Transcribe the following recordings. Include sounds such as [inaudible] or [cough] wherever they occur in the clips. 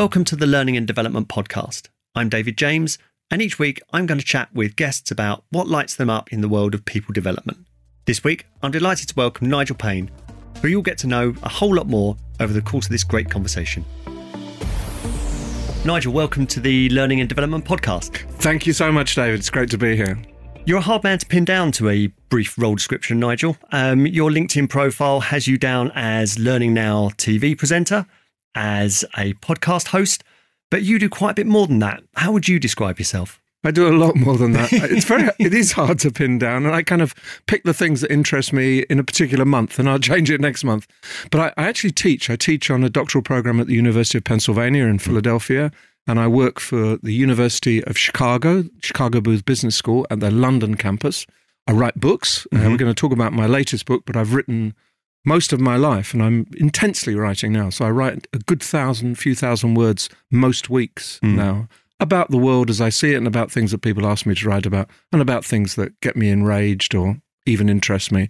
Welcome to the Learning and Development Podcast. I'm David James, and each week I'm going to chat with guests about what lights them up in the world of people development. This week, I'm delighted to welcome Nigel Paine, who you'll get to know a whole lot more over the course of this great conversation. Nigel, welcome to the Learning and Development Podcast. Thank you so much, David. It's great to be here. You're a hard man to pin down to a brief role description, Nigel. Um, your LinkedIn profile has you down as Learning Now TV presenter, as a podcast host, but you do quite a bit more than that. How would you describe yourself? I do a lot more than that. [laughs] It's very, it is hard to pin down, and I kind of pick the things that interest me in a particular month, and I'll change it next month. But I, I actually teach. I teach on a doctoral program at the University of Pennsylvania in Philadelphia, and I work for the University of Chicago, Chicago Booth Business School, at their London campus. I write books. Uh, Mhm. we're going to talk about my latest book, but I've written most of my life, and I'm intensely writing now. So I write a good thousand, few thousand words most weeks Mm. now about the world as I see it, and about things that people ask me to write about, and about things that get me enraged or even interest me.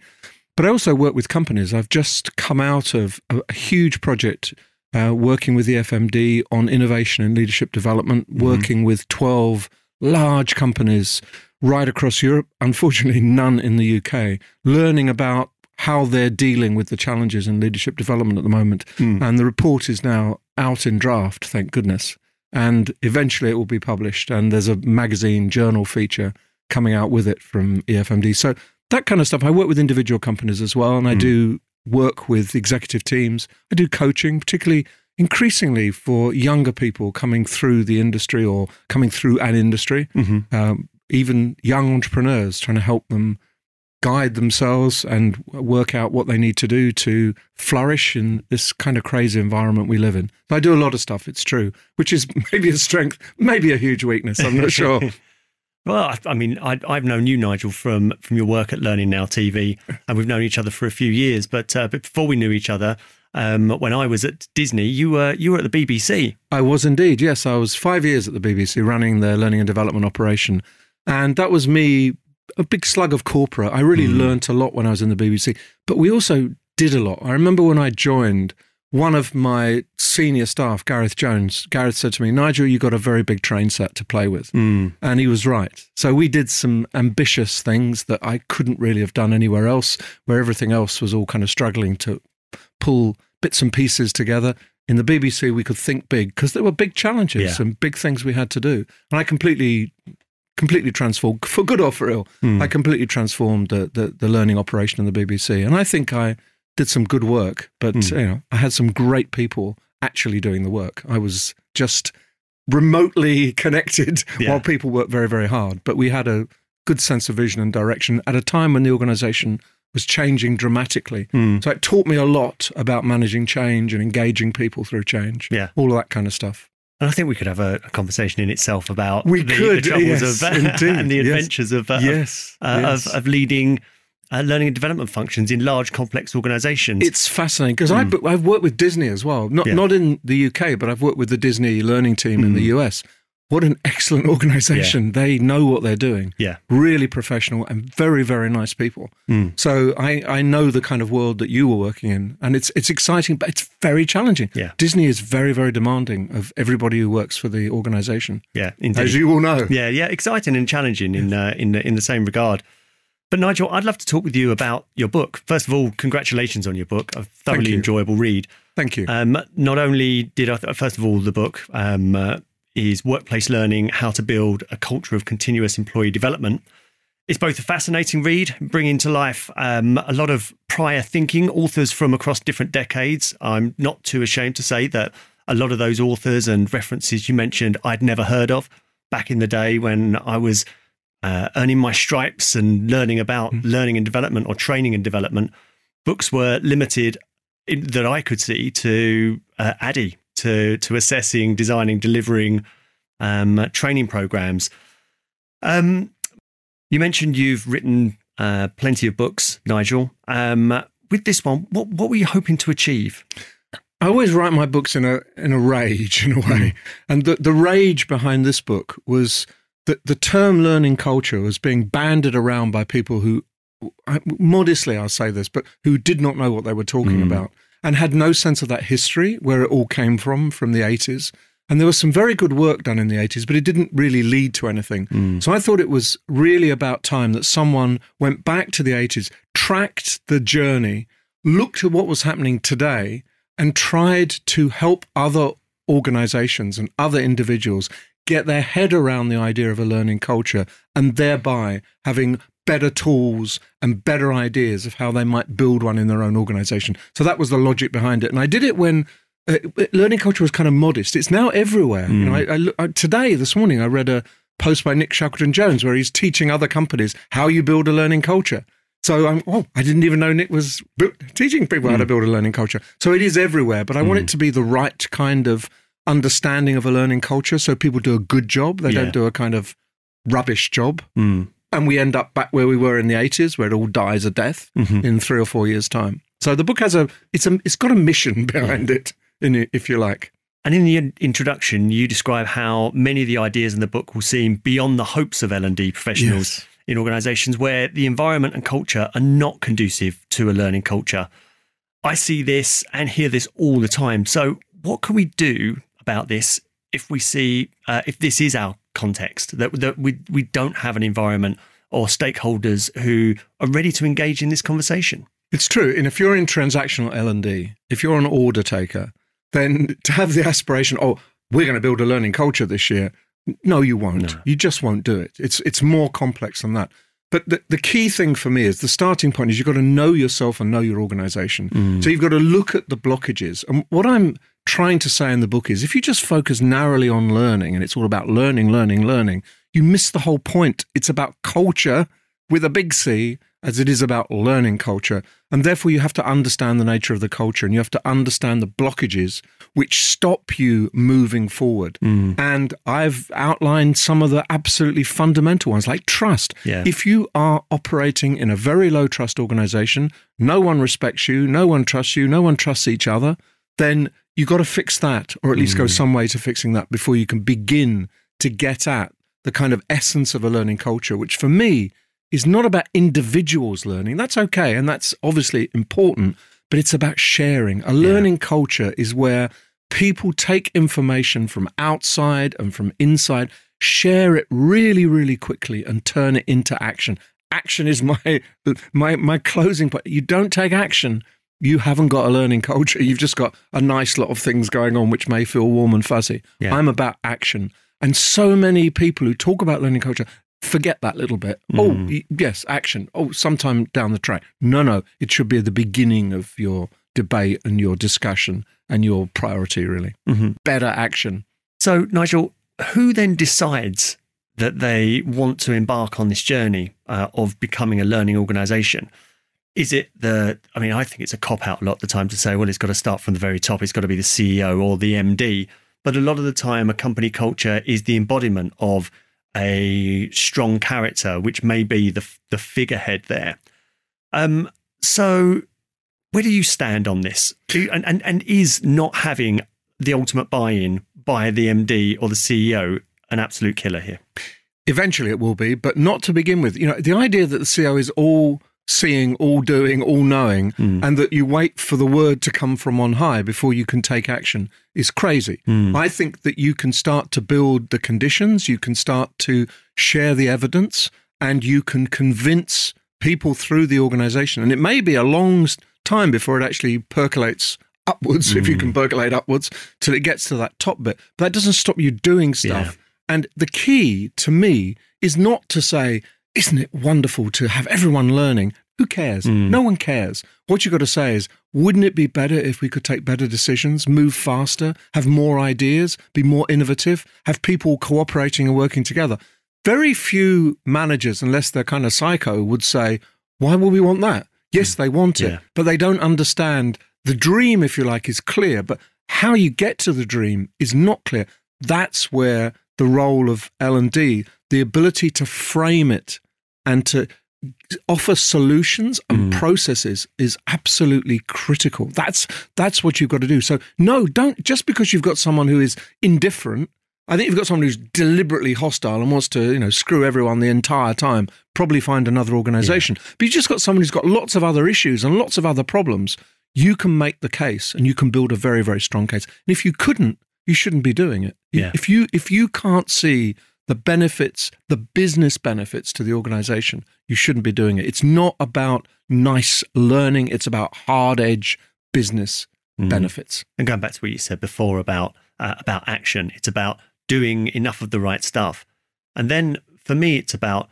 But I also work with companies. I've just come out of a, a huge project uh, working with the EFMD on innovation and leadership development, Mhm. working with 12 large companies right across Europe, unfortunately, none in the UK, learning about how they're dealing with the challenges in leadership development at the moment. Mm. And the report is now out in draft, thank goodness. And eventually it will be published. And there's a magazine journal feature coming out with it from EFMD. So that kind of stuff. I work with individual companies as well. And I Mm. do work with executive teams. I do coaching, particularly increasingly for younger people coming through the industry or coming through an industry Mm-hmm. um, even young entrepreneurs, trying to help them guide themselves and work out what they need to do to flourish in this kind of crazy environment we live in. I do a lot of stuff, it's true, which is [laughs] maybe a strength, maybe a huge weakness. I'm not sure. [laughs] Well, I, I mean, I, I've known you, Nigel, from from your work at Learning Now TV, and we've known each other for a few years. But, uh, but before we knew each other, um, when I was at Disney, you were you were at the BBC. I was indeed, yes. I was five years at the BBC running their learning and development operation. And that was me, a big slug of corporate. I really Mm. learnt a lot when I was in the BBC, but we also did a lot. I remember when I joined, one of my senior staff, Gareth Jones, Gareth said to me, Nigel, you got a very big train set to play with. Mm. And he was right. So we did some ambitious things that I couldn't really have done anywhere else, where everything else was all kind of struggling to pull bits and pieces together. In the BBC, we could think big because there were big challenges Yeah. and big things we had to do. And I completely, completely transformed, for good or for ill, Mm. I completely transformed the, the, the learning operation in the BBC. And I think I did some good work, but Mm. you know, I had some great people actually doing the work. I was just remotely [laughs] connected Yeah. while people worked very, very hard. But we had a good sense of vision and direction at a time when the organization was changing dramatically. Mm. So it taught me a lot about managing change and engaging people through change. Yeah. All of that kind of stuff. And I think we could have a, a conversation in itself about We the, could, the troubles yes, [laughs] of indeed, and the yes. adventures of, uh, of, yes. uh, yes. of of leading uh, learning and development functions in large, complex organisations. It's fascinating because Mm. I've worked with Disney as well. Not Yeah. not in the UK, but I've worked with the Disney learning team in Mm. the US. What an excellent [laughs] organization. They know what they're doing. Yeah. Really professional and very, very nice people. Mm. So I, I know the kind of world that you were working in. And it's it's exciting, but it's very challenging. Yeah. Disney is very, very demanding of everybody who works for the organization. yeah, indeed. As you all know. Yeah, yeah, exciting and challenging in uh, in the, in the same regard. But Nigel, I'd love to talk with you about your book. First of all, congratulations on your book. A thoroughly enjoyable read. Thank you. Um, not only did I, first of all, the book um, uh, is Workplace Learning How to Build a Culture of Continuous Employee Development. It's both a fascinating read, bringing to life um, a lot of prior thinking, authors from across different decades. I'm not too ashamed to say that a lot of those authors and references you mentioned I'd never heard of back in the day when I was uh, earning my stripes and learning about learning and development or training and development. Books were limited in, that I could see to uh, ADDIE, to to assessing, designing, delivering um, training programs. Um, you mentioned you've written uh, plenty of books, Nigel. Um, with this one, what what were you hoping to achieve? I always write my books in a in a rage in a Hmm. way, and the the rage behind this book was that the term learning culture was being banded around by people who, I- modestly I'll say this, but who did not know what they were talking Mm. about and had no sense of that history where it all came from from the eighties. And there was some very good work done in the 80s, but it didn't really lead to anything. Mm. So I thought it was really about time that someone went back to the 80s, tracked the journey, looked at what was happening today, and tried to help other organizations and other individuals get their head around the idea of a learning culture and thereby having better tools and better ideas of how they might build one in their own organization. So that was the logic behind it. And I did it when uh, learning culture was kind of modest. It's now everywhere. Mm. You know, I, I, I, today, this morning, I read a post by Nick Shackleton Jones where he's teaching other companies how you build a learning culture. So I'm, oh, I didn't even know Nick was teaching people mm. how to build a learning culture. So it is everywhere, but I mm. want it to be the right kind of understanding of a learning culture so people do a good job. They yeah. don't do a kind of rubbish job. Mm. And we end up back where we were in the 80s, where it all dies a death mm-hmm. in three or four years' time. So the book has a it's a it's got a mission [laughs] behind yeah. it, in it, if you like. And in the introduction, you describe how many of the ideas in the book will seem beyond the hopes of L and D professionals yes. in organisations where the environment and culture are not conducive to a learning culture. I see this and hear this all the time. So, what can we do about this if we see uh, if this is our context that that we we don't have an environment or stakeholders who are ready to engage in this conversation. It's true, and if you're in transactional L and D, if you're an order taker, then [laughs] to have the aspiration, oh, we're going to build a learning culture this year. No, you won't. No. You just won't do it. It's it's more complex than that. But the, the key thing for me is the starting point is you've got to know yourself and know your organization. Mm. So you've got to look at the blockages. And what I'm trying to say in the book is if you just focus narrowly on learning and it's all about learning, learning, learning, you miss the whole point. It's about culture with a big C as it is about learning culture. And therefore, you have to understand the nature of the culture and you have to understand the blockages which stop you moving forward. Mm. And I've outlined some of the absolutely fundamental ones, like trust. Yeah. If you are operating in a very low trust organization, no one respects you, no one trusts you, no one trusts each other, then you've got to fix that, or at least mm. go some way to fixing that before you can begin to get at the kind of essence of a learning culture, which for me is not about individuals learning. That's okay. And that's obviously important, but it's about sharing. A learning yeah. culture is where people take information from outside and from inside, share it really, really quickly and turn it into action. Action is my [laughs] my my closing point. You don't take action, you haven't got a learning culture. You've just got a nice lot of things going on which may feel warm and fuzzy. Yeah. I'm about action. And so many people who talk about learning culture forget that little bit. Mm. Oh, yes, action. Oh, sometime down the track. No, no, it should be at the beginning of your debate and your discussion and your priority, really. Mm-hmm. Better action. So, Nigel, who then decides that they want to embark on this journey uh, of becoming a learning organization? Is it the, I mean, I think it's a cop out a lot of the time to say, well, it's got to start from the very top. It's got to be the CEO or the MD. But a lot of the time, a company culture is the embodiment of a strong character, which may be the the figurehead there. Um, so where do you stand on this? And, and and is not having the ultimate buy-in by the MD or the CEO an absolute killer here? Eventually, it will be, but not to begin with. You know, the idea that the CEO is all seeing, all doing, all knowing, mm. and that you wait for the word to come from on high before you can take action is crazy. Mm. I think that you can start to build the conditions, you can start to share the evidence, and you can convince people through the organization. And it may be a long time before it actually percolates upwards, mm. if you can hmm. percolate upwards, till it gets to that top bit. But that doesn't stop you doing stuff. Yeah. And the key to me is not to say, isn't it wonderful to have everyone learning? Who cares? Mm. No one cares. What you've got to say is, wouldn't it be better if we could take better decisions, move faster, have more ideas, be more innovative, have people cooperating and working together? Very few managers, unless they're kind of psycho, would say, why would we want that? Yes, they want it, yeah. but they don't understand the dream, if you like, is clear, but how you get to the dream is not clear. That's where the role of L&D, the ability to frame it and to offer solutions and Mm. processes is absolutely critical. That's that's what you've got to do. So no, don't just because you've got someone who is indifferent. I think you've got someone who's deliberately hostile and wants to, you know, screw everyone the entire time. Probably find another organization. But you've just got someone who's got lots of other issues and lots of other problems. You can make the case and you can build a very, very strong case. And if you couldn't, you shouldn't be doing it. Yeah. If you if you can't see the benefits, the business benefits to the organization, you shouldn't be doing it. It's not about nice learning, it's about hard edge business Mm. benefits. And going back to what you said before about uh, about action, it's about doing enough of the right stuff. And then for me, it's about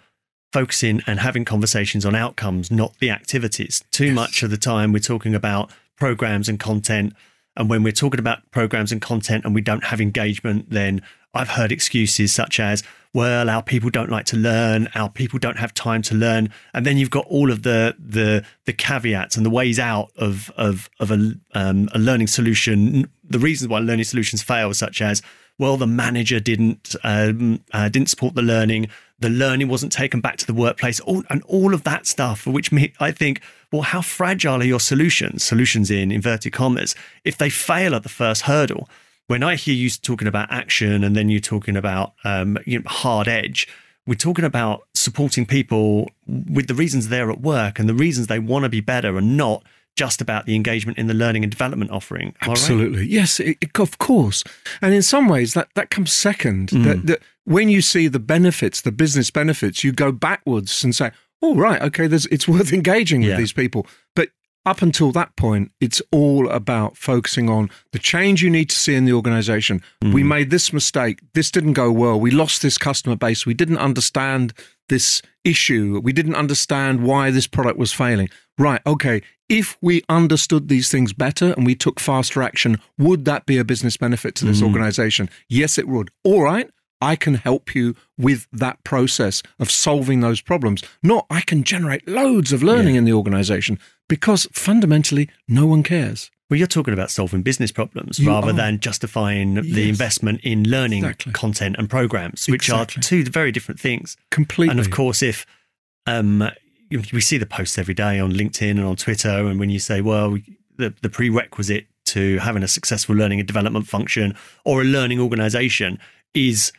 focusing and having conversations on outcomes, not the activities. Too Yes. much of the time, we're talking about programs and content. And when we're talking about programs and content and we don't have engagement, then I've heard excuses such as, well, our people don't like to learn, our people don't have time to learn. And then you've got all of the the the caveats and the ways out of of of a, um, a learning solution. The reasons why learning solutions fail, such as, well, the manager didn't um, uh, didn't support the learning, the learning wasn't taken back to the workplace, all, and all of that stuff. For which me, I think, well, how fragile are your solutions? Solutions in inverted commas, if they fail at the first hurdle when I hear you talking about action and then you're talking about um, you know, hard edge, we're talking about supporting people with the reasons they're at work and the reasons they want to be better and not just about the engagement in the learning and development offering. I right? Absolutely. Yes, it, it- of course. And in some ways, that, that comes second. That, mm. that when you see the benefits, the business benefits, you go backwards and say, oh, right, okay, there's, it's worth [laughs] engaging with these people. But up until that point, it's all about focusing on the change you need to see in the organization. Mm. We made this mistake. This didn't go well. We lost this customer base. We didn't understand this issue. We didn't understand why this product was failing. Right. Okay. If we understood these things better and we took faster action, would that be a business benefit to this organization? Yes, it would. All right. I can help you with that process of solving those problems. Not I can generate loads of learning in the organization because fundamentally no one cares. Well, you're talking about solving business problems You rather are. than justifying the investment in learning Exactly. content and programs, which Exactly. are two very different things. Completely. And of course, if um, we see the posts every day on LinkedIn and on Twitter, and when you say, well, the, the prerequisite to having a successful learning and development function or a learning organization is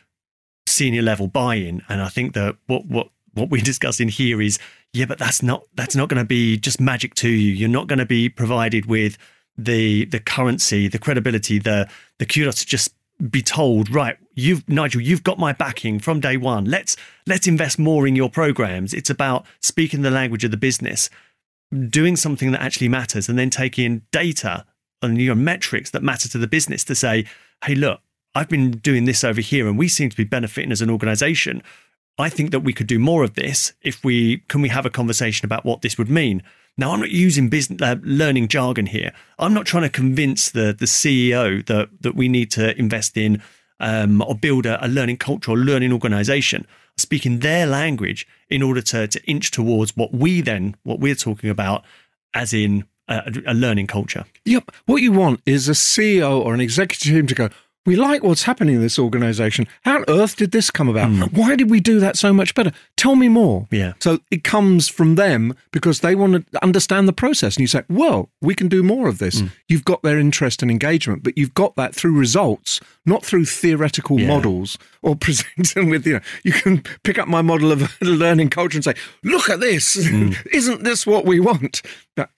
senior level buy-in. And I think that what what what we're [laughs] discussing here is, yeah, but that's not that's not going to be just magic to you. You're not going to be provided with the the currency, the credibility, the the kudos to just be told, right, you've Nigel, you've got my backing from day one. Let's let's invest more in your programs. It's about speaking the language of the business, doing something that actually matters, and then taking data and your metrics that matter to the business to say, hey, look, I've been doing this over here, and we seem to be benefiting as an organization. I think that we could do more of this if we can we have a conversation about what this would mean. Now, I'm not using business uh, learning jargon here. I'm not trying to convince the the CEO that that we need to invest in um, or build a, a learning culture or learning organization. Speaking their language in order to to inch towards what we then what we're talking about, as in a, a learning culture. Yep. What you want is a CEO or an executive team to go, we like what's happening in this organization. How on earth did this come about? Hmm. Why did we do that so much better? Tell me more. Yeah. So it comes from them because they want to understand the process. And you say, well, we can do more of this. Hmm. You've got their interest and engagement, but you've got that through results, not through theoretical Yeah. models or [laughs] presenting with, you know, you can pick up my model of [laughs] learning culture and say, look at this. Mm. [laughs] Isn't this what we want? But,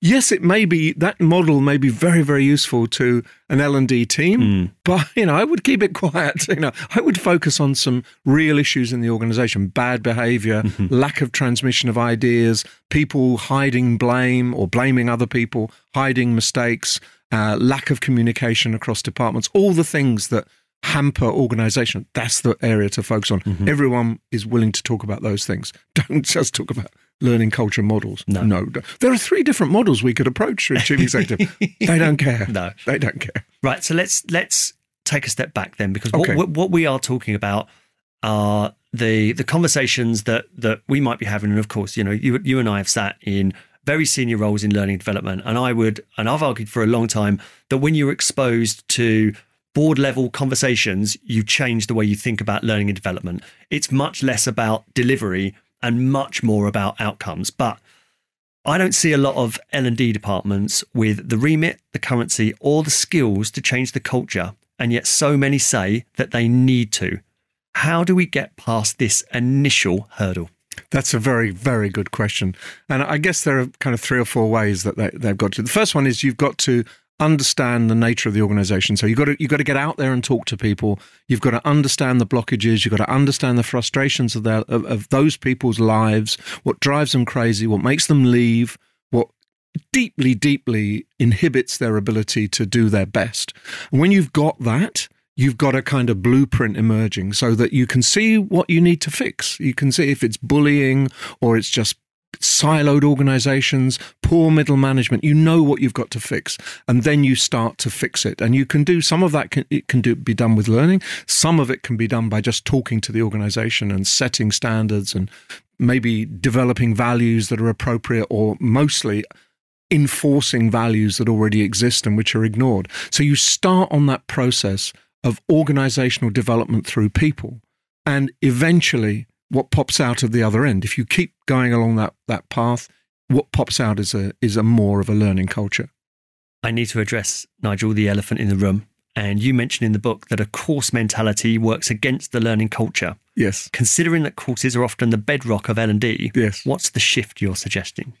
yes, it may be, that model may be very, very useful to an L&D team, mm. but, you know, I would keep it quiet. You know, I would focus on some real issues in the organization, bad behavior, mm-hmm. lack of transmission of ideas, people hiding blame or blaming other people, hiding mistakes, uh, lack of communication across departments, all the things that hamper organization. That's the area to focus on. Mm-hmm. Everyone is willing to talk about those things. [laughs] Don't just talk about learning culture models. No. no. There are three different models we could approach with chief executive. [laughs] they don't care. No. They don't care. Right. So let's let's take a step back then, because Okay. what, what we are talking about are the the conversations that that we might be having, and of course, you know, you you and I have sat in very senior roles in learning and development, and I would, and I've argued for a long time that when you're exposed to board level conversations, you change the way you think about learning and development. It's much less about delivery and much more about outcomes, but I don't see a lot of L&D departments with the remit, the currency or the skills to change the culture and yet so many say that they need to. How do we get past this initial hurdle? That's a very, very good question. And I guess there are kind of three or four ways that they, they've got to. The first one is you've got to understand the nature of the organization. So you've got to you've got to get out there and talk to people. You've got to understand the blockages. You've got to understand the frustrations of their of, of those people's lives, what drives them crazy, what makes them leave, what deeply, deeply inhibits their ability to do their best. And when you've got that, you've got a kind of blueprint emerging so that you can see what you need to fix. You can see if it's bullying or it's just siloed organizations, poor middle management, you know what you've got to fix. And then you start to fix it. And you can do some of that can, it can do, be done with learning. Some of it can be done by just talking to the organization and setting standards and maybe developing values that are appropriate or mostly enforcing values that already exist and which are ignored. So you start on that process of organizational development through people. And eventually, what pops out of the other end, if you keep going along that, that path, what pops out is a, is a more of a learning culture. I need to address, Nigel, the elephant in the room. And you mentioned in the book that a course mentality works against the learning culture. Yes. Considering that courses are often the bedrock of L&D, yes. what's the shift you're suggesting?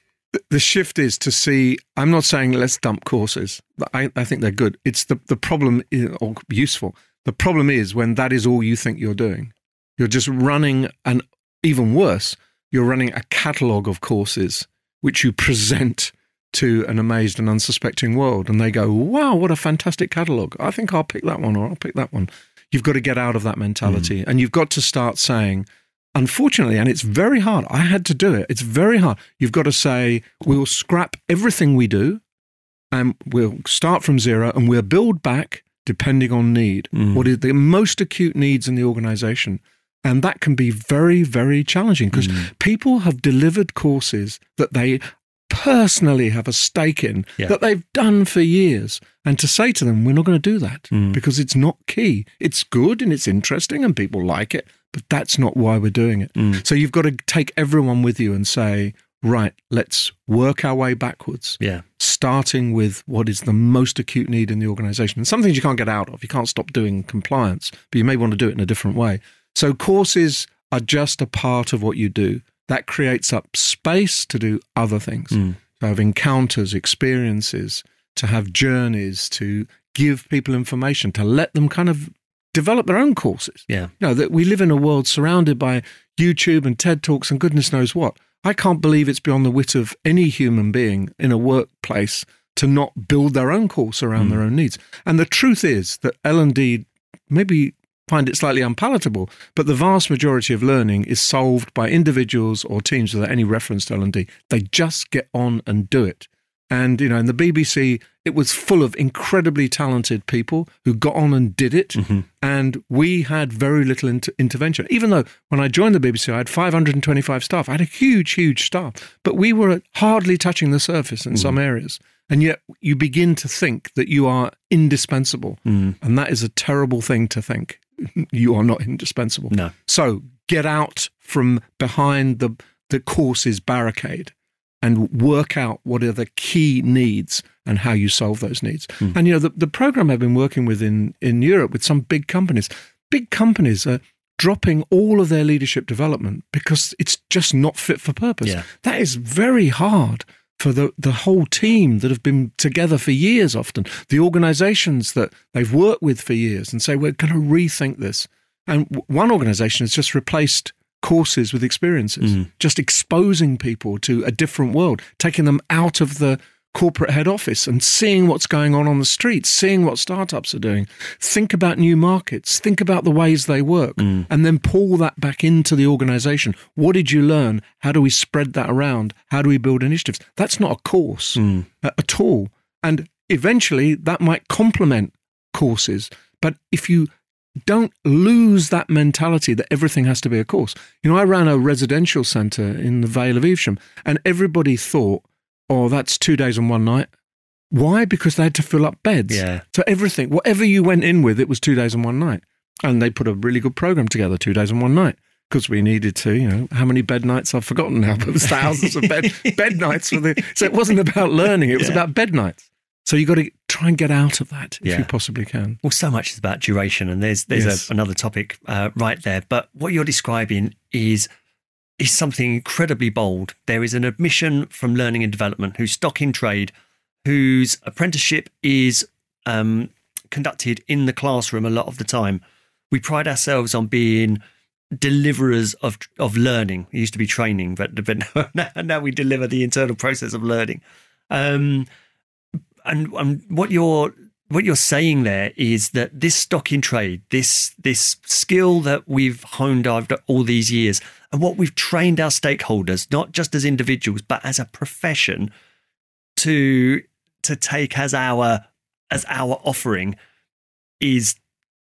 the shift is to see i'm not saying let's dump courses i, I think they're good it's the, the problem is, or useful the problem is when that is all you think you're doing you're just running an even worse you're running a catalogue of courses which you present to an amazed and unsuspecting world and they go wow what a fantastic catalogue i think i'll pick that one or i'll pick that one you've got to get out of that mentality mm. and you've got to start saying unfortunately, and it's very hard, I had to do it. It's very hard. You've got to say, we'll scrap everything we do and we'll start from zero and we'll build back depending on need. Mm. What is the most acute needs in the organization? And that can be very, very challenging because mm. people have delivered courses that they personally have a stake in yeah. that they've done for years. And to say to them, we're not going to do that mm. because it's not key. It's good and it's interesting and people like it, but that's not why we're doing it. Mm. So you've got to take everyone with you and say, right, let's work our way backwards. Yeah. Starting with what is the most acute need in the organization. And some things you can't get out of. You can't stop doing compliance, but you may want to do it in a different way. So courses are just a part of what you do. That creates up space to do other things. Mm. To have encounters, experiences, to have journeys, to give people information, to let them kind of develop their own courses. Yeah. You know, that we live in a world surrounded by YouTube and TED Talks and goodness knows what. I can't believe it's beyond the wit of any human being in a workplace to not build their own course around mm. their own needs. And the truth is that L&D maybe find it slightly unpalatable, but the vast majority of learning is solved by individuals or teams without any reference to L&D. They just get on and do it. And, you know, in the BBC, it was full of incredibly talented people who got on and did it. Mm-hmm. And we had very little inter- intervention. Even though when I joined the BBC, I had 525 staff, I had a huge, huge staff, but we were hardly touching the surface in mm-hmm. some areas. And yet you begin to think that you are indispensable. Mm. And that is a terrible thing to think. [laughs] you are not indispensable. No. So get out from behind the, the course's barricade and work out what are the key needs and how you solve those needs. Mm. And you know, the, the program I've been working with in, in Europe with some big companies, big companies are dropping all of their leadership development because it's just not fit for purpose. Yeah. That is very hard for the, the whole team that have been together for years often, the organizations that they've worked with for years and say, we're going to rethink this. And one organization has just replaced courses with experiences, mm. just exposing people to a different world, taking them out of the corporate head office and seeing what's going on on the streets, seeing what startups are doing. Think about new markets, think about the ways they work, mm. and then pull that back into the organization. What did you learn? How do we spread that around? How do we build initiatives? That's not a course mm. at all. And eventually that might complement courses. But if you don't lose that mentality that everything has to be a course. You know, I ran a residential centre in the Vale of Evesham, and everybody thought, oh, that's two days and one night. Why? Because they had to fill up beds. Yeah. So everything, whatever you went in with, it was two days and one night. And they put a really good program together, two days and one night, because we needed to. You know, how many bed nights I've forgotten now, [laughs] but it was thousands of bed [laughs] bed nights for the. So it wasn't about learning; it was yeah. about bed nights. So you've got to try and get out of that if yeah. you possibly can. Well, so much is about duration, and there's there's yes. a, another topic uh, right there. But what you're describing is is something incredibly bold. There is an admission from learning and development who's stock in trade, whose apprenticeship is um, conducted in the classroom a lot of the time. We pride ourselves on being deliverers of of learning. It used to be training, but but [laughs] now, now we deliver the internal process of learning. Um, and, and what you're what you're saying there is that this stock in trade, this this skill that we've honed after all these years, and what we've trained our stakeholders, not just as individuals but as a profession, to to take as our as our offering, is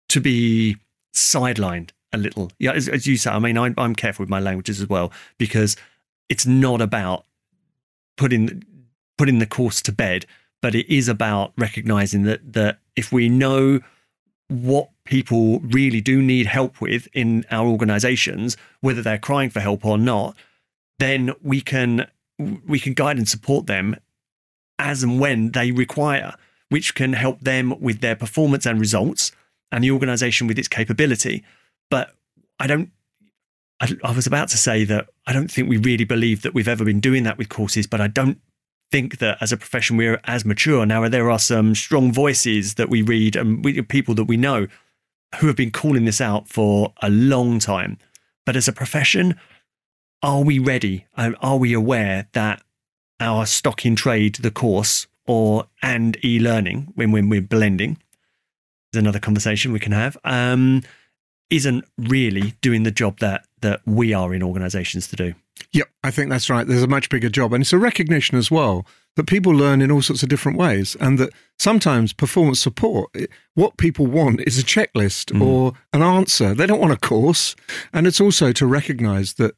to be sidelined a little. Yeah, as, as you say, I mean, I, I'm careful with my languages as well because it's not about putting putting the course to bed but it is about recognizing that that if we know what people really do need help with in our organizations whether they're crying for help or not then we can we can guide and support them as and when they require which can help them with their performance and results and the organization with its capability. But i don't I, I was about to say that I don't think we really believe that we've ever been doing that with courses, but I don't think that as a profession we're as mature now. There are some strong voices that we read and we, people that we know who have been calling this out for a long time. But as a profession, are we ready? Are we aware that our stock in trade, the course, or and e-learning when when we're blending, is another conversation we can have. Um, isn't really doing the job that that we are in organisations to do. Yep, I think that's right. There's a much bigger job. And it's a recognition as well that people learn in all sorts of different ways. And that sometimes performance support, what people want is a checklist mm. or an answer. They don't want a course. And it's also to recognize that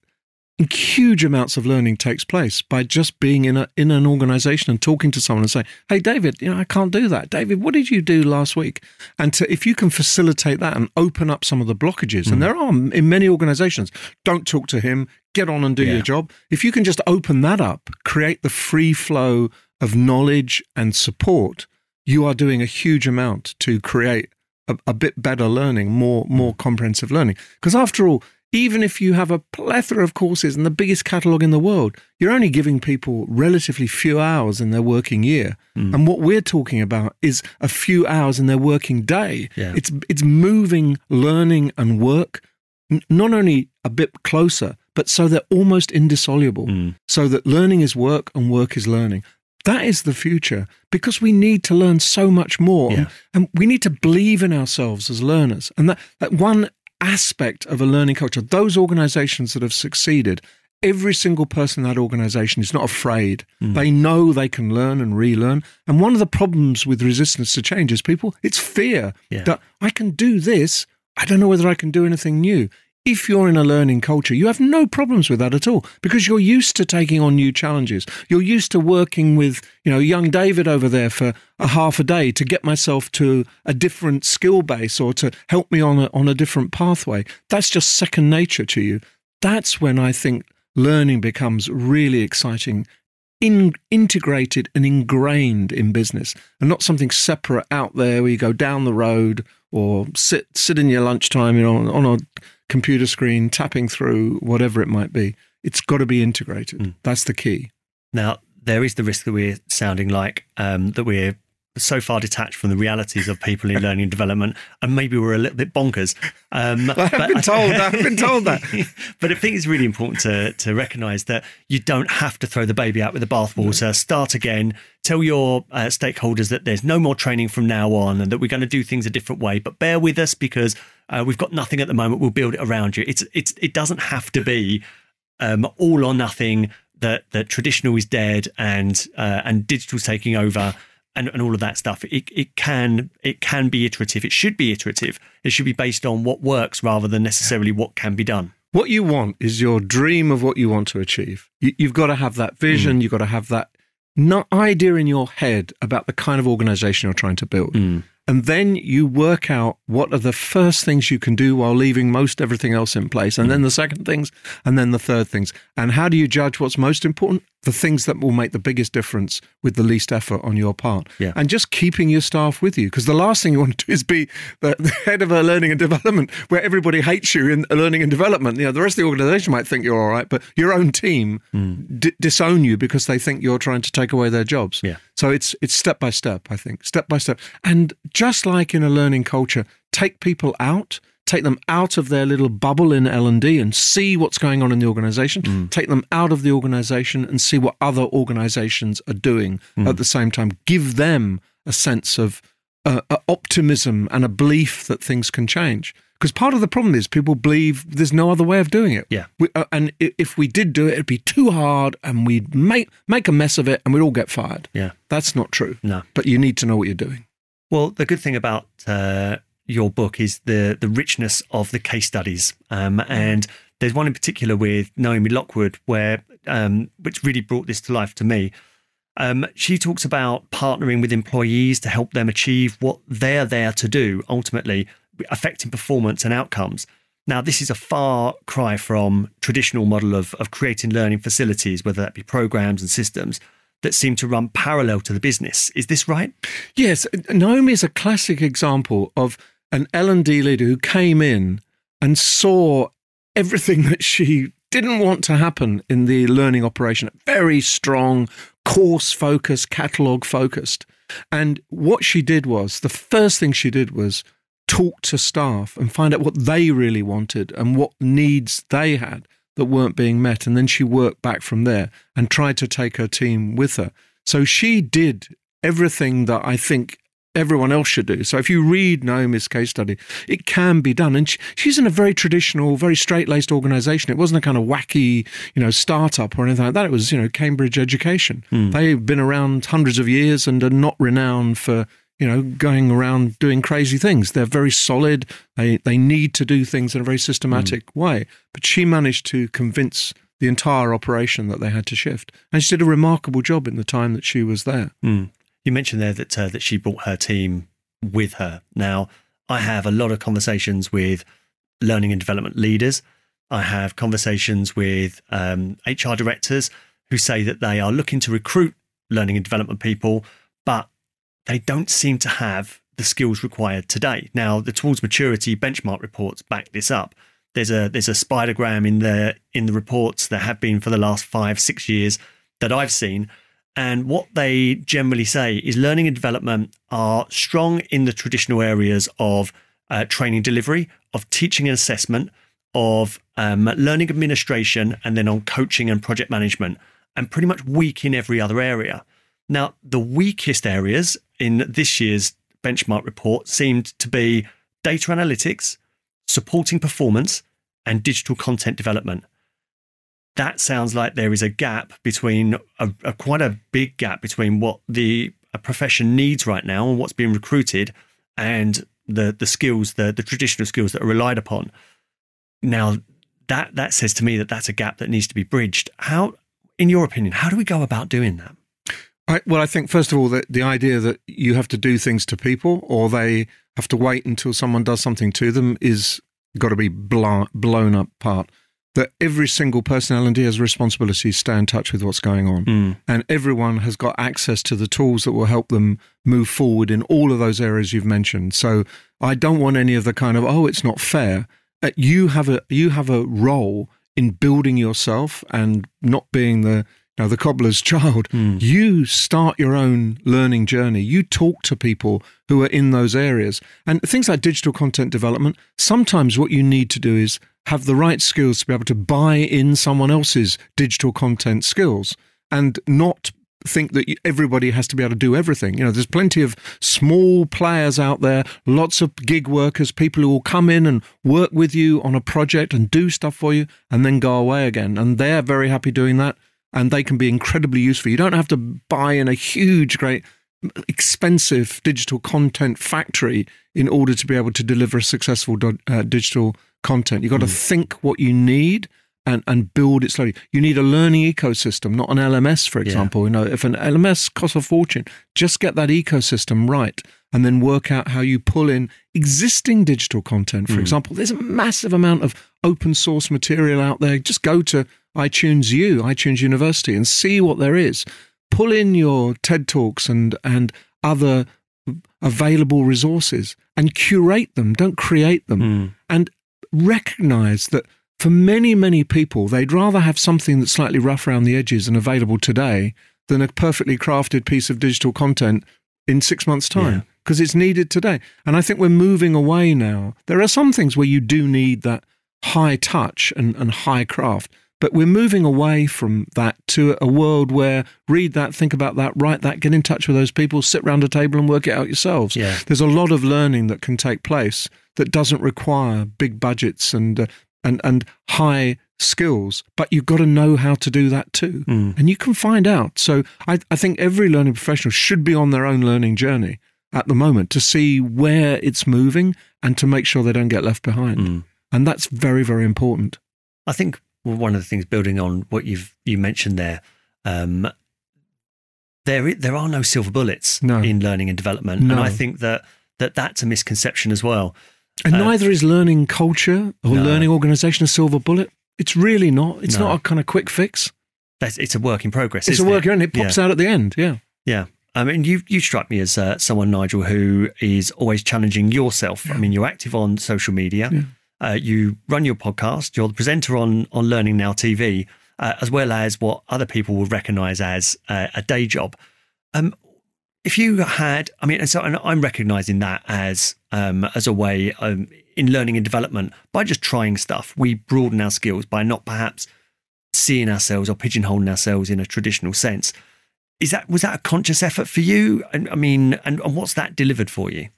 huge amounts of learning takes place by just being in a in an organization and talking to someone and saying, hey david you know i can't do that. David what did you do last week? And to, if you can facilitate that and open up some of the blockages mm. and there are in many organizations don't talk to him get on and do yeah. your job. If you can just open that up create the free flow of knowledge and support you are doing a huge amount to create a, a bit better learning more more comprehensive learning. Because after all even if you have a plethora of courses and the biggest catalogue in the world, you're only giving people relatively few hours in their working year. Mm. And what we're talking about is a few hours in their working day. Yeah. It's it's moving learning and work not only a bit closer, but so they're almost indissoluble. Mm. So that learning is work and work is learning. That is the future because we need to learn so much more yeah. and we need to believe in ourselves as learners. And that, that one aspect of a learning culture. Those organizations that have succeeded, every single person in that organization is not afraid. Mm. They know they can learn and relearn. And one of the problems with resistance to change is people, it's fear yeah. that I can do this. I don't know whether I can do anything new if you're in a learning culture, you have no problems with that at all because you're used to taking on new challenges. You're used to working with, you know, young David over there for a half a day to get myself to a different skill base or to help me on a, on a different pathway. That's just second nature to you. That's when I think learning becomes really exciting in, integrated and ingrained in business and not something separate out there where you go down the road or sit sit in your lunchtime you know, on a computer screen, tapping through whatever it might be. It's got to be integrated. Mm. That's the key. Now, there is the risk that we're sounding like um, that we're so far detached from the realities of people in [laughs] learning and development, and maybe we're a little bit bonkers. Um, [laughs] I've been told. I've been told that. [laughs] but I think it's really important to to recognise that you don't have to throw the baby out with the bathwater. No. Start again. Tell your uh, stakeholders that there's no more training from now on, and that we're going to do things a different way. But bear with us because uh, we've got nothing at the moment. We'll build it around you. It's it's it doesn't have to be um, all or nothing. That that traditional is dead and uh, and digital's taking over and, and all of that stuff. It, it can it can be iterative. It should be iterative. It should be based on what works rather than necessarily what can be done. What you want is your dream of what you want to achieve. You, have got to have that vision. Mm. You've got to have that not idea in your head about the kind of organization you're trying to build. Mm. And then you work out what are the first things you can do while leaving most everything else in place. And mm. then the second things, and then the third things. And how do you judge what's most important? The things that will make the biggest difference with the least effort on your part. Yeah. And just keeping your staff with you. Because the last thing you want to do is be the, the head of a learning and development where everybody hates you in learning and development. You know, the rest of the organization might think you're all right, but your own team Mm. d- disown you because they think you're trying to take away their jobs. Yeah. So it's it's step by step, I think, step by step. And just like in a learning culture, take people out, take them out of their little bubble in L&D and see what's going on in the organization, take them out of the organization and see what other organizations are doing at the same time. Give them a sense of uh, uh, optimism and a belief that things can change. Because part of the problem is people believe there's no other way of doing it. Yeah. We, uh, and if we did do it, it'd be too hard, and we'd make make a mess of it, and we'd all get fired. Yeah. That's not true. No. But you need to know what you're doing. Well, the good thing about uh, your book is the the richness of the case studies, um, and there's one in particular with Naomi Lockwood, where um, which really brought this to life to me. Um, she talks about partnering with employees to help them achieve what they're there to do, ultimately affecting performance and outcomes. Now, this is a far cry from traditional model of, of creating learning facilities, whether that be programs and systems that seem to run parallel to the business. Is this right? Yes, Naomi is a classic example of an L and D leader who came in and saw everything [laughs] that she didn't want to happen in the learning operation. Very strong, course focused, catalog focused. And what she did was the first thing she did was talk to staff and find out what they really wanted and what needs they had that weren't being met. And then she worked back from there and tried to take her team with her. So she did everything that I think everyone else should do. So if you read Naomi's case study, it can be done. And she, she's in a very traditional, very straight-laced organization. It wasn't a kind of wacky, you know, startup or anything like that. It was, you know, Cambridge education. They've been around hundreds of years and are not renowned for you know, going around doing crazy things. They're very solid. They they need to do things in a very systematic way. But she managed to convince the entire operation that they had to shift, and she did a remarkable job in the time that she was there. Mm. You mentioned there that uh, that she brought her team with her. Now, I have a lot of conversations with learning and development leaders. I have conversations with um, HR directors who say that they are looking to recruit learning and development people, but they don't seem to have the skills required today. Now, the Towards Maturity benchmark reports back this up. There's a there's a spidergram in the in the reports that have been for the last five six years that I've seen, and what they generally say is learning and development are strong in the traditional areas of uh, training delivery, of teaching and assessment, of um, learning administration, and then on coaching and project management, and pretty much weak in every other area. Now, the weakest areas in this year's benchmark report seemed to be data analytics, supporting performance, and digital content development. That sounds like there is a gap between a, a quite a big gap between what the a profession needs right now and what's being recruited, and the the skills, the the traditional skills that are relied upon. Now, that that says to me that that's a gap that needs to be bridged. How, in your opinion, how do we go about doing that? I, well, I think first of all that the idea that you have to do things to people or they have to wait until someone does something to them is got to be blo- blown up part. That every single person L&D has a responsibility to stay in touch with what's going on, Mm. and everyone has got access to the tools that will help them move forward in all of those areas you've mentioned. So I don't want any of the kind of oh, it's not fair. Uh, you have a you have a role in building yourself and not being the you know, the cobbler's [laughs] child. Mm. You start your own learning journey. You talk to people who are in those areas. And things like digital content development, sometimes what you need to do is have the right skills to be able to buy in someone else's digital content skills and not think that everybody has to be able to do everything. You know, there's plenty of small players out there, lots of gig workers, people who will come in and work with you on a project and do stuff for you and then go away again. And they're very happy doing that and they can be incredibly useful. You don't have to buy in a huge, great, expensive digital content factory in order to be able to deliver successful uh, digital content. You've got to think what you need and, and build it slowly. You need a learning ecosystem, not an LMS, for example. You know, if an LMS costs a fortune, just get that ecosystem right and then work out how you pull in existing digital content. For example, there's a massive amount of open source material out there. Just go to iTunes U, iTunes University, and see what there is. Pull in your TED Talks and, and other available resources and curate them, don't create them. Mm. And recognize that for many, many people, they'd rather have something that's slightly rough around the edges and available today than a perfectly crafted piece of digital content in six months' time because it's needed today. And I think we're moving away now. There are some things where you do need that high touch and, and high craft, but we're moving away from that to a world where read that, think about that, write that, get in touch with those people, sit round a table and work it out yourselves. Yeah. There's a lot of learning that can take place that doesn't require big budgets and uh, and and high skills, but you've got to know how to do that too. Mm. And you can find out. So I, I think every learning professional should be on their own learning journey at the moment to see where it's moving and to make sure they don't get left behind. Mm. And that's very, very important. I think one of the things building on what you've you mentioned there, um, there there are no silver bullets No. in learning and development, No. and I think that that that's a misconception as well. And Uh, neither is learning culture or No. learning organization a silver bullet. It's really not. It's No. not a kind of quick fix. That's it's a work in progress. It's a work it? and it pops out at the end. Yeah. Yeah. I mean, you you strike me as uh, someone, Nigel, who is always challenging yourself. I mean, you're active on social media. Yeah. Uh, you run your podcast. You're the presenter on on Learning Now TV, uh, as well as what other people would recognise as uh, a day job. Um, if you had, I mean, and so and I'm recognising that as um, as a way um, in learning and development by just trying stuff. We broaden our skills by not perhaps seeing ourselves or pigeonholing ourselves in a traditional sense is that was that a conscious effort for you and i mean and, and what's that delivered for you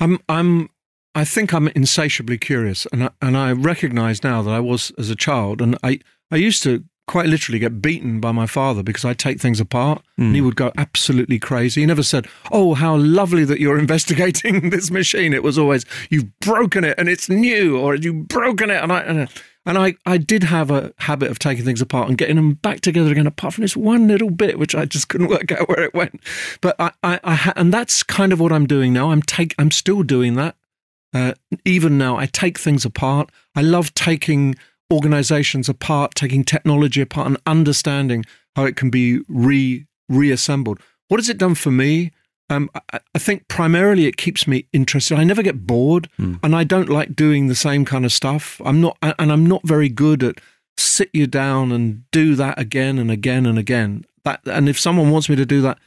I'm I'm I think I'm insatiably curious and I, and I recognize now that I was as a child and I I used to quite literally get beaten by my father because I take things apart and he hmm. would go absolutely crazy. He never said, "Oh, how lovely that you're [laughs] investigating this machine." It was always, "You've broken it and it's new," or "You've broken it," and I and I, and I, I did have a habit of taking things apart and getting them back together again. Apart from this one little bit, which I just couldn't work out where it went. But I, I, I ha- and that's kind of what I'm doing now. I'm take, I'm still doing that. Uh, even now, I take things apart. I love taking organizations apart, taking technology apart, and understanding how it can be re reassembled. What has it done for me? Um, I, I think primarily it keeps me interested. I never get bored, and I don't like doing the same kind of stuff. I'm not, and I'm not very good at sit you down and do that again and again and again. That, and if someone wants me to do that,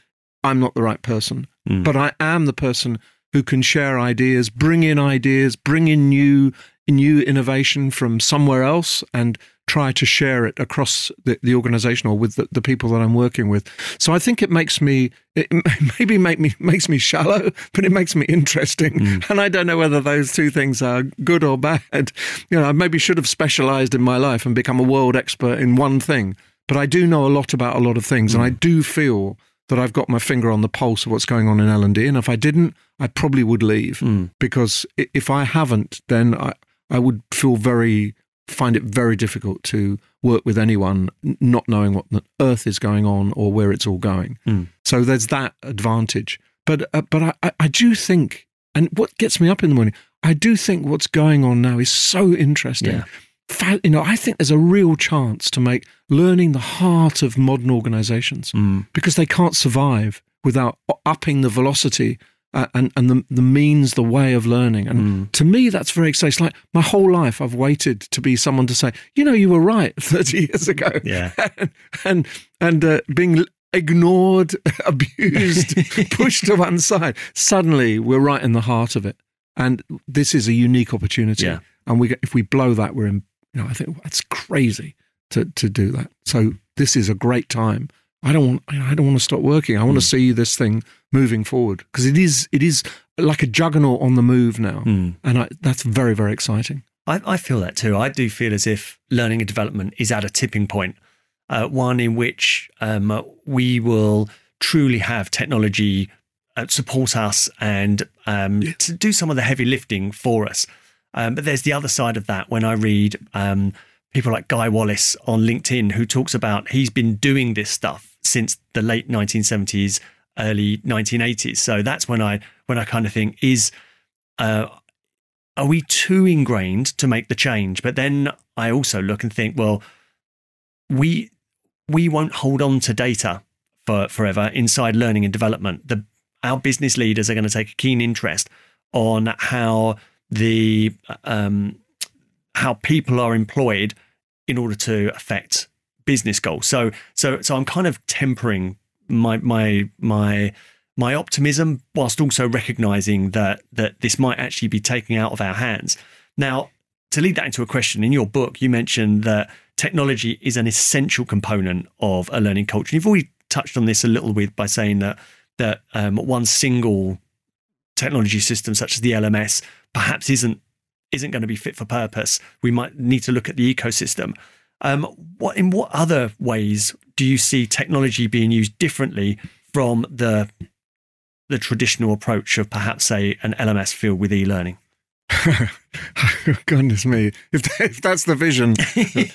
I'm not the right person. Mm. But I am the person who can share ideas, bring in ideas, bring in new new innovation from somewhere else, and try to share it across the, the organization or with the, the people that I'm working with. So I think it makes me it [laughs] maybe make me makes me shallow, but it makes me interesting. Mm. And I don't know whether those two things are good or bad. You know, I maybe should have specialized in my life and become a world expert in one thing. But I do know a lot about a lot of things, and I mm. do feel that I've got my finger on the pulse of what's going on in L and D. And if I didn't, I probably would leave Mm. because if I haven't, then I I would feel very find it very difficult to work with anyone not knowing what the earth is going on or where it's all going. Mm. So there's that advantage. But uh, but I, I- I do think, and what gets me up in the morning, I do think what's going on now is so interesting. Yeah. You know, I think there's a real chance to make learning the heart of modern organizations Mm. because they can't survive without upping the velocity uh, and, and the, the means, the way of learning. And Mm. to me, that's very exciting. It's like my whole life, I've waited to be someone to say, you know, you were right [laughs] 30 years ago. Yeah. [laughs] and and uh, being ignored, [laughs] abused, pushed to one side. Suddenly, we're right in the heart of it. And this is a unique opportunity. Yeah. And we if we blow that, we're in, you know, I think that's crazy to, to do that. So this is a great time. I don't want, I don't want to stop working. I want to see this thing moving forward because it is, it is like a juggernaut on the move now. Mm. And I, that's very, very exciting. I, I feel that too. I do feel as if learning and development is at a tipping point, uh, one in which um, we will truly have technology uh, support us and um, to do some of the heavy lifting for us. Um, but there's the other side of that when I read um, people like Guy Wallace on LinkedIn who talks about he's been doing this stuff since the late 1970s, early 1980s. So that's when I when I kind of think is uh, are we too ingrained to make the change? But then I also look and think, well, we we won't hold on to data for forever inside learning and development. The our business leaders are going to take a keen interest on how the um, how people are employed in order to affect business goals. So so so I'm kind of tempering my my my my optimism whilst also recognizing that that this might actually be taken out of our hands. Now, to lead that into a question, in your book, you mentioned that technology is an essential component of a learning culture. You've already touched on this a little bit by saying that that um, one single technology system such as the LMS perhaps isn't isn't going to be fit for purpose. We might need to look at the ecosystem. Um, what in what other ways do you see technology being used differently from the the traditional approach of perhaps say an LMS filled with e-learning? [laughs] Goodness me! If, if that's the vision,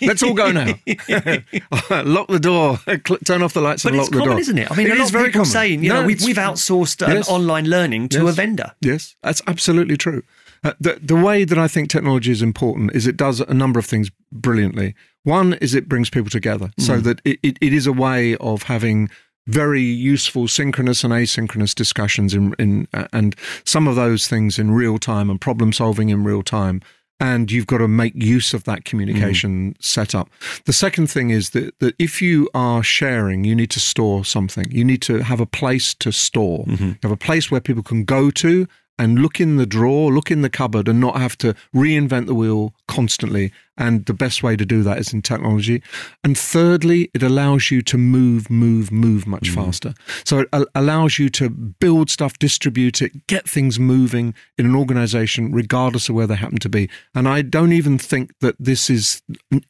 let's all go now. [laughs] lock the door, turn off the lights, but and lock the common, door. Isn't it? I mean, it a lot of people common. saying, you no, know, we've, we've outsourced yes. online learning to yes. a vendor. Yes, that's absolutely true. Uh, the the way that I think technology is important is it does a number of things brilliantly. One is it brings people together, mm. so that it, it, it is a way of having very useful synchronous and asynchronous discussions in, in uh, and some of those things in real time and problem solving in real time and you've got to make use of that communication mm. setup. The second thing is that, that if you are sharing, you need to store something. You need to have a place to store. Mm-hmm. Have a place where people can go to and look in the drawer, look in the cupboard, and not have to reinvent the wheel constantly. And the best way to do that is in technology. And thirdly, it allows you to move, move, move much mm. faster. So it allows you to build stuff, distribute it, get things moving in an organization, regardless of where they happen to be. And I don't even think that this is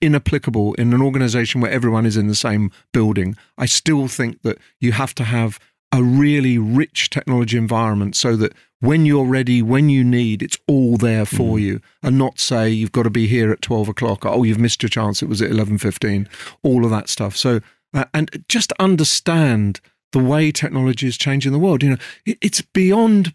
inapplicable in an organization where everyone is in the same building. I still think that you have to have a really rich technology environment so that when you're ready, when you need, it's all there for mm. you, and not say you've got to be here at twelve o'clock. Oh, you've missed your chance; it was at eleven fifteen. All of that stuff. So, uh, and just understand the way technology is changing the world. You know, it, it's beyond,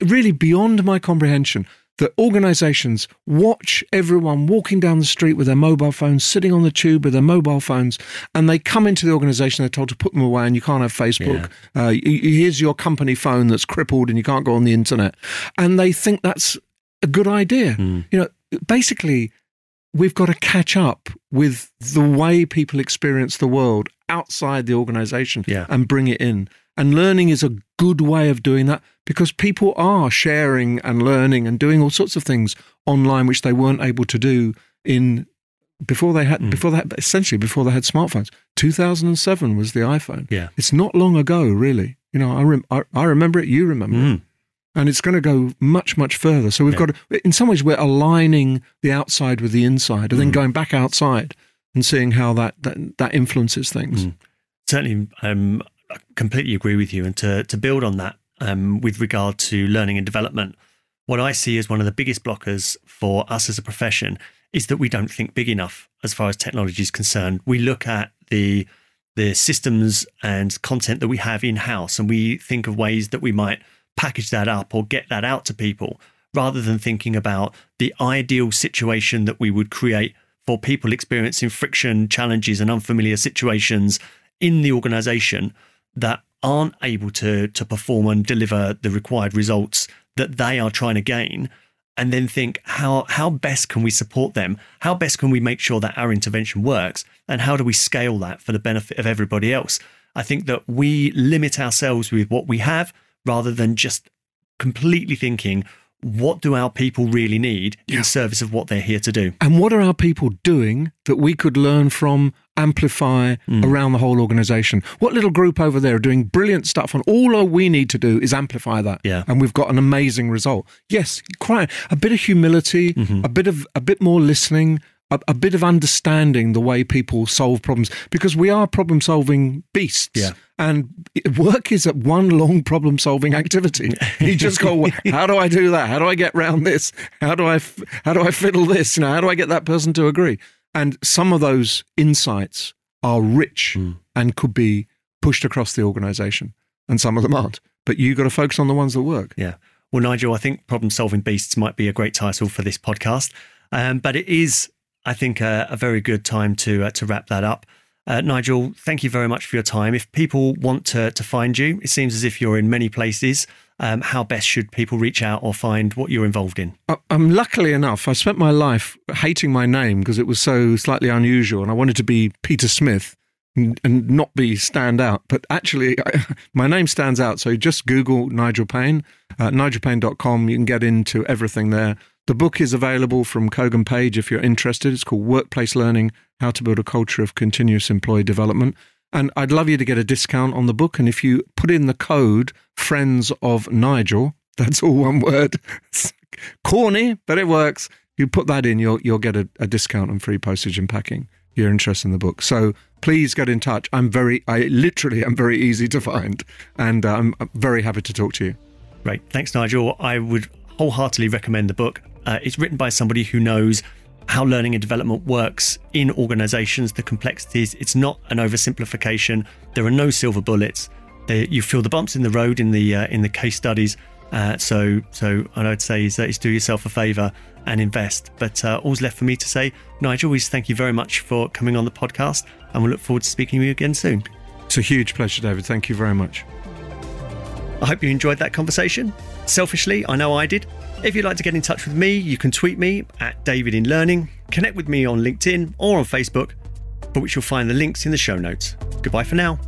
really beyond my comprehension that organizations watch everyone walking down the street with their mobile phones, sitting on the tube with their mobile phones, and they come into the organization, they're told to put them away and you can't have Facebook. Yeah. Uh, here's your company phone that's crippled and you can't go on the internet. And they think that's a good idea. Mm. You know, basically, we've got to catch up with the way people experience the world outside the organization yeah. and bring it in. And learning is a good way of doing that because people are sharing and learning and doing all sorts of things online which they weren't able to do in before they had mm. before that essentially before they had smartphones 2007 was the iphone yeah it's not long ago really you know i, rem- I, I, remember it you remember mm. it and it's going to go much much further so we've yeah. got to, in some ways we're aligning the outside with the inside and mm. then going back outside and seeing how that that, that influences things mm. certainly um, I completely agree with you and to to build on that um, with regard to learning and development, what I see as one of the biggest blockers for us as a profession is that we don't think big enough as far as technology is concerned. We look at the the systems and content that we have in house, and we think of ways that we might package that up or get that out to people, rather than thinking about the ideal situation that we would create for people experiencing friction, challenges, and unfamiliar situations in the organization that aren't able to to perform and deliver the required results that they are trying to gain and then think how how best can we support them? How best can we make sure that our intervention works? And how do we scale that for the benefit of everybody else? I think that we limit ourselves with what we have rather than just completely thinking what do our people really need yeah. in service of what they're here to do? And what are our people doing that we could learn from, amplify mm. around the whole organization? What little group over there are doing brilliant stuff, and all we need to do is amplify that. Yeah. And we've got an amazing result. Yes, quite a bit of humility, mm-hmm. a bit of a bit more listening, a, a, bit of understanding the way people solve problems because we are problem solving beasts. Yeah. And work is one long problem solving activity. You just go, [laughs] how do I do that? How do I get around this? How do I how do I fiddle this? You know, how do I get that person to agree? And some of those insights are rich mm. and could be pushed across the organization, and some of them aren't. But you've got to focus on the ones that work. Yeah. Well, Nigel, I think problem solving beasts might be a great title for this podcast. Um, but it is I think a, a very good time to uh, to wrap that up. Uh, Nigel, thank you very much for your time. If people want to, to find you, it seems as if you're in many places. Um, how best should people reach out or find what you're involved in? I'm luckily enough, I spent my life hating my name because it was so slightly unusual and I wanted to be Peter Smith and, and not be stand out. But actually, I, [laughs] my name stands out. So just Google Nigel Paine, uh, nigelpaine.com. You can get into everything there. The book is available from Kogan Page if you're interested. It's called Workplace Learning How to Build a Culture of Continuous Employee Development. And I'd love you to get a discount on the book. And if you put in the code Friends of Nigel, [laughs] that's all one word. It's corny, but it works. You put that in, you'll you'll get a, a discount on free postage and packing. If you're interested in the book. So please get in touch. I'm very, I literally am very easy to find, and uh, I'm very happy to talk to you. Great, thanks, Nigel. I would wholeheartedly recommend the book. Uh, it's written by somebody who knows how learning and development works in organizations, the complexities. It's not an oversimplification. There are no silver bullets. They, you feel the bumps in the road in the uh, in the case studies. Uh, so so I'd say is, uh, is do yourself a favour and invest. But uh, all's left for me to say, Nigel, we thank you very much for coming on the podcast, and we look forward to speaking to you again soon. It's a huge pleasure, David. Thank you very much. I hope you enjoyed that conversation. Selfishly, I know I did. If you'd like to get in touch with me, you can tweet me at David in Learning, connect with me on LinkedIn or on Facebook, for which you'll find the links in the show notes. Goodbye for now.